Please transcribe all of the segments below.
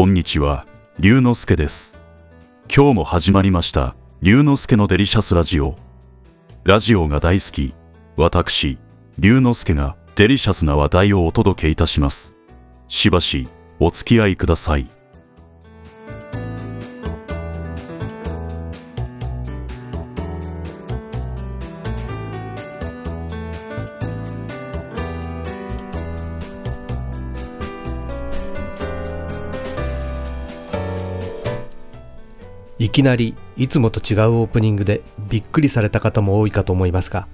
こんにちは、龍之介です。今日も始まりました、龍之介のデリシャスラジオ。ラジオが大好き、私、龍之介がデリシャスな話題をお届けいたします。しばし、お付き合いください。いきなりいつもと違うオープニングでびっくりされた方も多いかと思いますが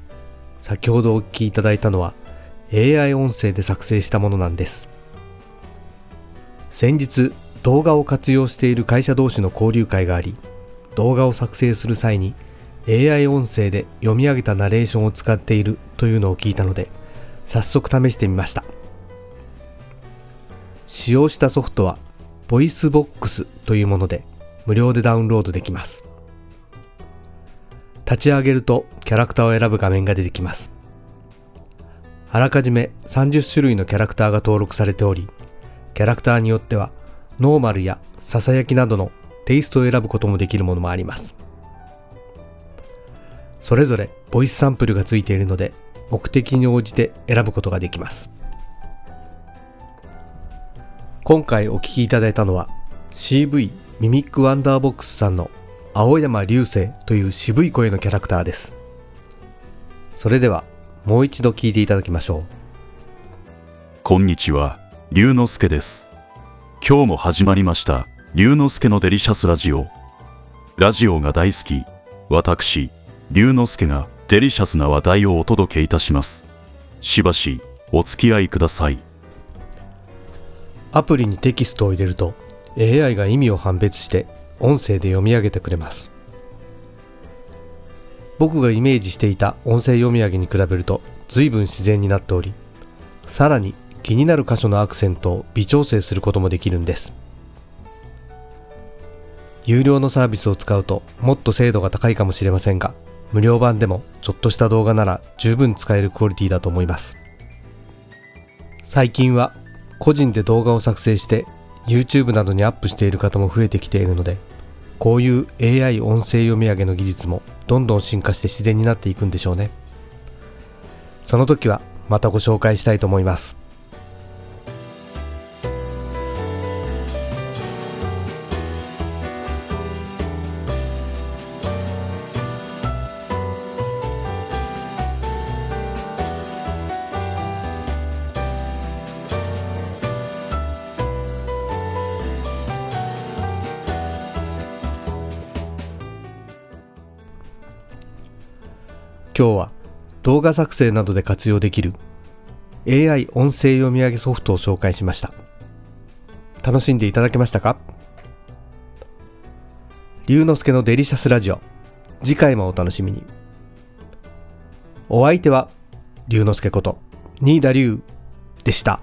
先ほどお聞きいただいたのは AI 音声で作成したものなんです。先日動画を活用している会社同士の交流会があり動画を作成する際に AI 音声で読み上げたナレーションを使っているというのを聞いたので早速試してみました。使用したソフトは VoiceBox というもので無料でダウンロードできます。立ち上げるとキャラクターを選ぶ画面が出てきます。あらかじめ30種類のキャラクターが登録されておりキャラクターによってはノーマルやささやきなどのテイストを選ぶこともできるものもあります。それぞれボイスサンプルがついているので目的に応じて選ぶことができます。今回お聞きいただいたのは CV ミミックワンダーボックスさんの青山流星という渋い声のキャラクターですそれではもう一度聞いていただきましょうこんにちは、龍之介です。今日も始まりました、龍之介のデリシャスラジオ。ラジオが大好き、私、龍之介がデリシャスな話題をお届けいたします。しばし、お付き合いください。アプリにテキストを入れると AI が意味を判別して音声で読み上げてくれます。僕がイメージしていた音声読み上げに比べると随分自然になっておりさらに気になる箇所のアクセントを微調整することもできるんです。有料のサービスを使うともっと精度が高いかもしれませんが無料版でもちょっとした動画なら十分使えるクオリティだと思います。最近は個人で動画を作成して YouTube などにアップしている方も増えてきているのでこういう AI 音声読み上げの技術もどんどん進化して自然になっていくんでしょうね。その時はまたご紹介したいと思います。今日は動画作成などで活用できる AI 音声読み上げソフトを紹介しました。楽しんでいただけましたか？龍之介のデリシャスラジオ。次回もお楽しみに。お相手は龍之介こと新田龍でした。